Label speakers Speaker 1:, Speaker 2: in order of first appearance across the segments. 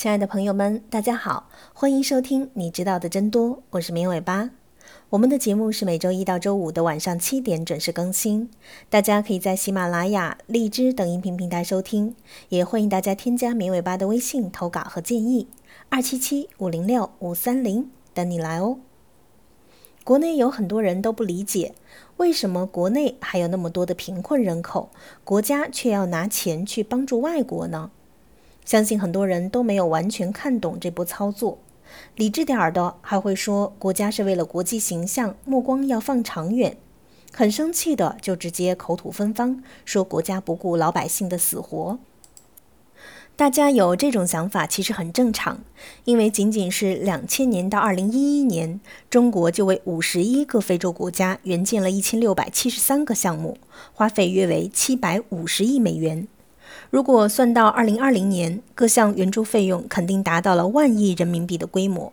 Speaker 1: 亲爱的朋友们，大家好，欢迎收听《你知道的真多》，我是绵尾巴。我们的节目是每周一到周五的晚上七点准时更新，大家可以在喜马拉雅、荔枝等音频平台收听，也欢迎大家添加绵尾巴的微信投稿和建议，二七七五零六五三零等你来哦。国内有很多人都不理解，为什么国内还有那么多的贫困人口，国家却要拿钱去帮助外国呢？相信很多人都没有完全看懂这波操作，理智点儿的还会说国家是为了国际形象，目光要放长远；很生气的就直接口吐芬芳，说国家不顾老百姓的死活。大家有这种想法其实很正常，因为仅仅是两千年到二零一一年，中国就为五十一个非洲国家援建了一千六百七十三个项目，花费约为七百五十亿美元。如果算到二零二零年，各项援助费用肯定达到了万亿人民币的规模。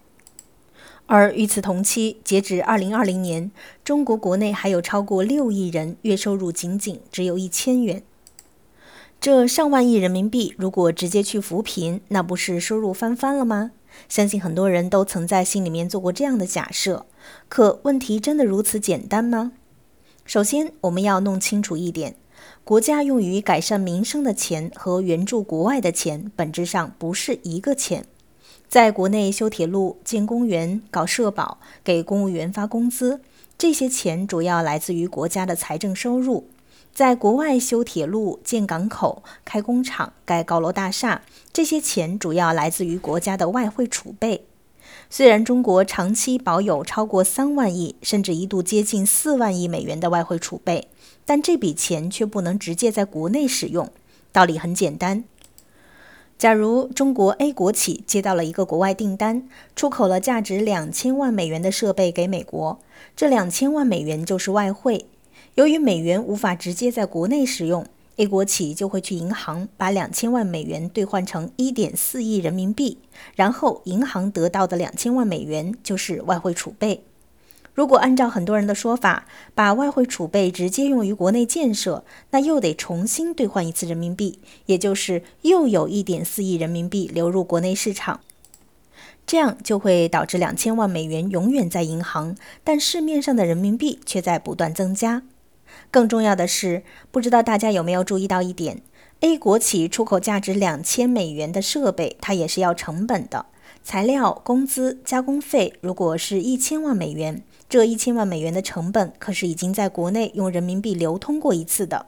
Speaker 1: 而与此同期，截止二零二零年，中国国内还有超过六亿人月收入仅仅只有一千元。这上万亿人民币如果直接去扶贫，那不是收入翻番了吗？相信很多人都曾在心里面做过这样的假设。可问题真的如此简单吗？首先，我们要弄清楚一点。国家用于改善民生的钱和援助国外的钱本质上不是一个钱。在国内修铁路、建公园、搞社保、给公务员发工资，这些钱主要来自于国家的财政收入；在国外修铁路、建港口、开工厂、盖高楼大厦，这些钱主要来自于国家的外汇储备。虽然中国长期保有超过三万亿，甚至一度接近四万亿美元的外汇储备。但这笔钱却不能直接在国内使用。道理很简单：假如中国 A 国企接到了一个国外订单，出口了价值两千万美元的设备给美国，这两千万美元就是外汇。由于美元无法直接在国内使用，A 国企就会去银行把两千万美元兑换成一点四亿人民币，然后银行得到的两千万美元就是外汇储备。如果按照很多人的说法，把外汇储备直接用于国内建设，那又得重新兑换一次人民币，也就是又有一点四亿人民币流入国内市场，这样就会导致两千万美元永远在银行，但市面上的人民币却在不断增加。更重要的是，不知道大家有没有注意到一点：A 国企出口价值两千美元的设备，它也是要成本的，材料、工资、加工费，如果是一千万美元。这一千万美元的成本可是已经在国内用人民币流通过一次的。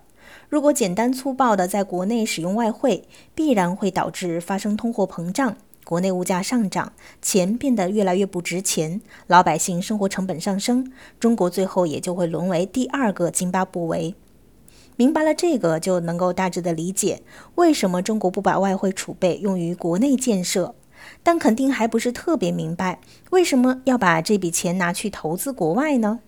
Speaker 1: 如果简单粗暴的在国内使用外汇，必然会导致发生通货膨胀，国内物价上涨，钱变得越来越不值钱，老百姓生活成本上升，中国最后也就会沦为第二个津巴布韦。明白了这个，就能够大致的理解为什么中国不把外汇储备用于国内建设。但肯定还不是特别明白，为什么要把这笔钱拿去投资国外呢？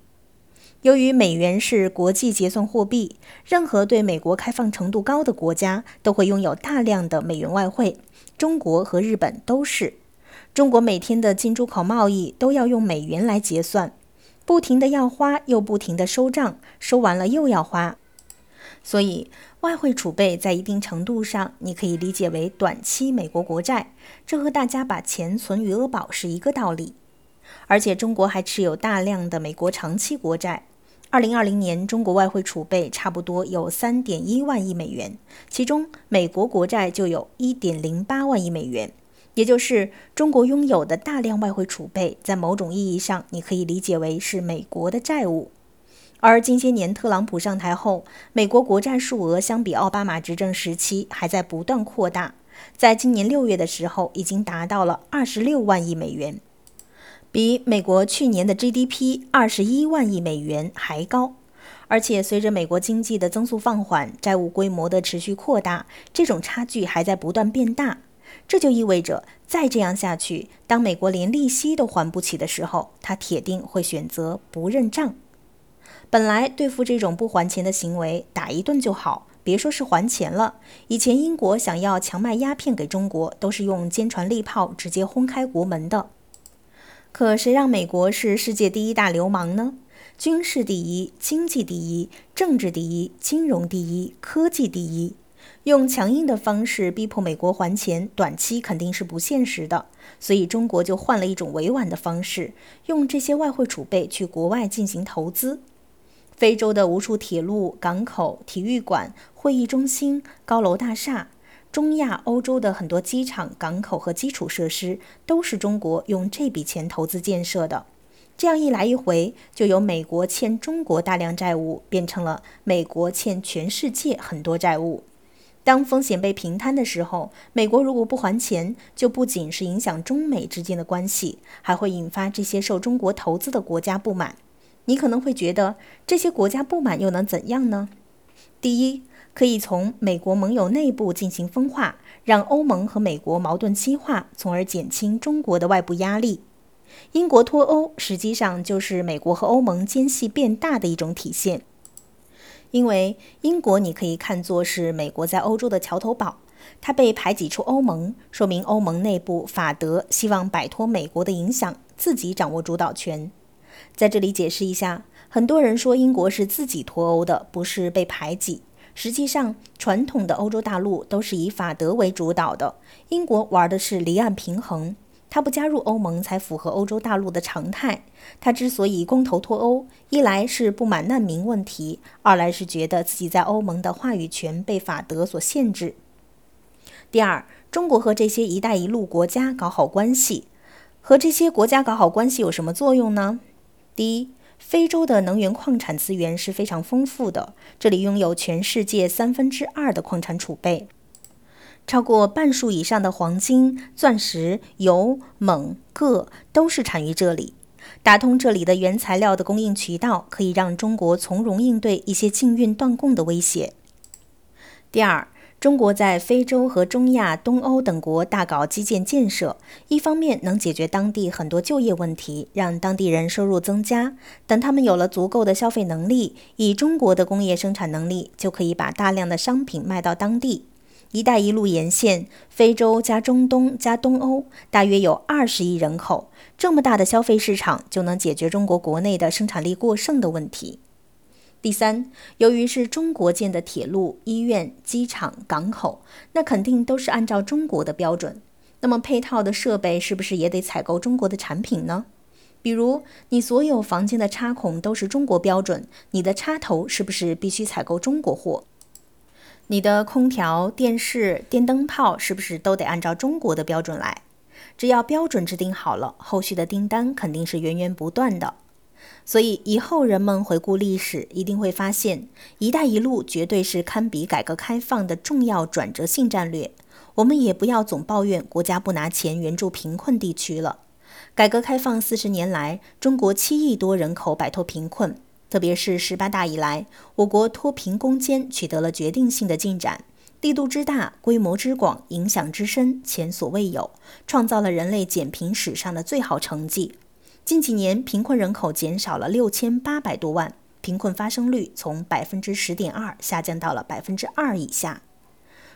Speaker 1: 由于美元是国际结算货币，任何对美国开放程度高的国家都会拥有大量的美元外汇，中国和日本都是。中国每天的进出口贸易都要用美元来结算，不停的要花又不停的收账，收完了又要花，所以。外汇储备在一定程度上，你可以理解为短期美国国债，这和大家把钱存余额宝是一个道理。而且中国还持有大量的美国长期国债。二零二零年，中国外汇储备差不多有三点一万亿美元，其中美国国债就有一点零八万亿美元，也就是中国拥有的大量外汇储备，在某种意义上，你可以理解为是美国的债务。而近些年，特朗普上台后，美国国债数额相比奥巴马执政时期还在不断扩大。在今年六月的时候，已经达到了二十六万亿美元，比美国去年的 GDP 二十一万亿美元还高。而且，随着美国经济的增速放缓，债务规模的持续扩大，这种差距还在不断变大。这就意味着，再这样下去，当美国连利息都还不起的时候，他铁定会选择不认账。本来对付这种不还钱的行为，打一顿就好，别说是还钱了。以前英国想要强卖鸦片给中国，都是用坚船利炮直接轰开国门的。可谁让美国是世界第一大流氓呢？军事第一，经济第一，政治第一，金融第一，科技第一。用强硬的方式逼迫美国还钱，短期肯定是不现实的。所以中国就换了一种委婉的方式，用这些外汇储备去国外进行投资。非洲的无数铁路、港口、体育馆、会议中心、高楼大厦，中亚、欧洲的很多机场、港口和基础设施，都是中国用这笔钱投资建设的。这样一来一回，就由美国欠中国大量债务，变成了美国欠全世界很多债务。当风险被平摊的时候，美国如果不还钱，就不仅是影响中美之间的关系，还会引发这些受中国投资的国家不满。你可能会觉得，这些国家不满又能怎样呢？第一，可以从美国盟友内部进行分化，让欧盟和美国矛盾激化，从而减轻中国的外部压力。英国脱欧实际上就是美国和欧盟间隙变大的一种体现。因为英国，你可以看作是美国在欧洲的桥头堡，它被排挤出欧盟，说明欧盟内部法德希望摆脱美国的影响，自己掌握主导权。在这里解释一下，很多人说英国是自己脱欧的，不是被排挤。实际上，传统的欧洲大陆都是以法德为主导的，英国玩的是离岸平衡。他不加入欧盟才符合欧洲大陆的常态。他之所以公投脱欧，一来是不满难民问题，二来是觉得自己在欧盟的话语权被法德所限制。第二，中国和这些“一带一路”国家搞好关系，和这些国家搞好关系有什么作用呢？第一，非洲的能源矿产资源是非常丰富的，这里拥有全世界三分之二的矿产储备。超过半数以上的黄金、钻石、油、锰、铬都是产于这里。打通这里的原材料的供应渠道，可以让中国从容应对一些禁运断供的威胁。第二，中国在非洲和中亚、东欧等国大搞基建建设，一方面能解决当地很多就业问题，让当地人收入增加。等他们有了足够的消费能力，以中国的工业生产能力，就可以把大量的商品卖到当地。“一带一路”沿线，非洲加中东加东欧，大约有二十亿人口，这么大的消费市场就能解决中国国内的生产力过剩的问题。第三，由于是中国建的铁路、医院、机场、港口，那肯定都是按照中国的标准。那么配套的设备是不是也得采购中国的产品呢？比如，你所有房间的插孔都是中国标准，你的插头是不是必须采购中国货？你的空调、电视、电灯泡是不是都得按照中国的标准来？只要标准制定好了，后续的订单肯定是源源不断的。所以以后人们回顾历史，一定会发现“一带一路”绝对是堪比改革开放的重要转折性战略。我们也不要总抱怨国家不拿钱援助贫困地区了。改革开放四十年来，中国七亿多人口摆脱贫困。特别是十八大以来，我国脱贫攻坚取得了决定性的进展，力度之大、规模之广、影响之深，前所未有，创造了人类减贫史上的最好成绩。近几年，贫困人口减少了六千八百多万，贫困发生率从百分之十点二下降到了百分之二以下。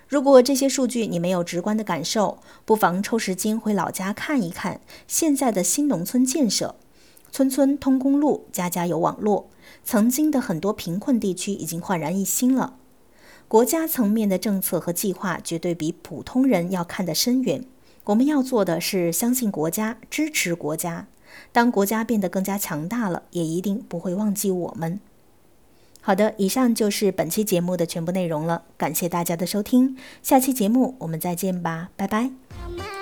Speaker 1: 如果这些数据你没有直观的感受，不妨抽时间回老家看一看现在的新农村建设。村村通公路，家家有网络。曾经的很多贫困地区已经焕然一新了。国家层面的政策和计划绝对比普通人要看得深远。我们要做的是相信国家，支持国家。当国家变得更加强大了，也一定不会忘记我们。好的，以上就是本期节目的全部内容了。感谢大家的收听，下期节目我们再见吧，拜拜。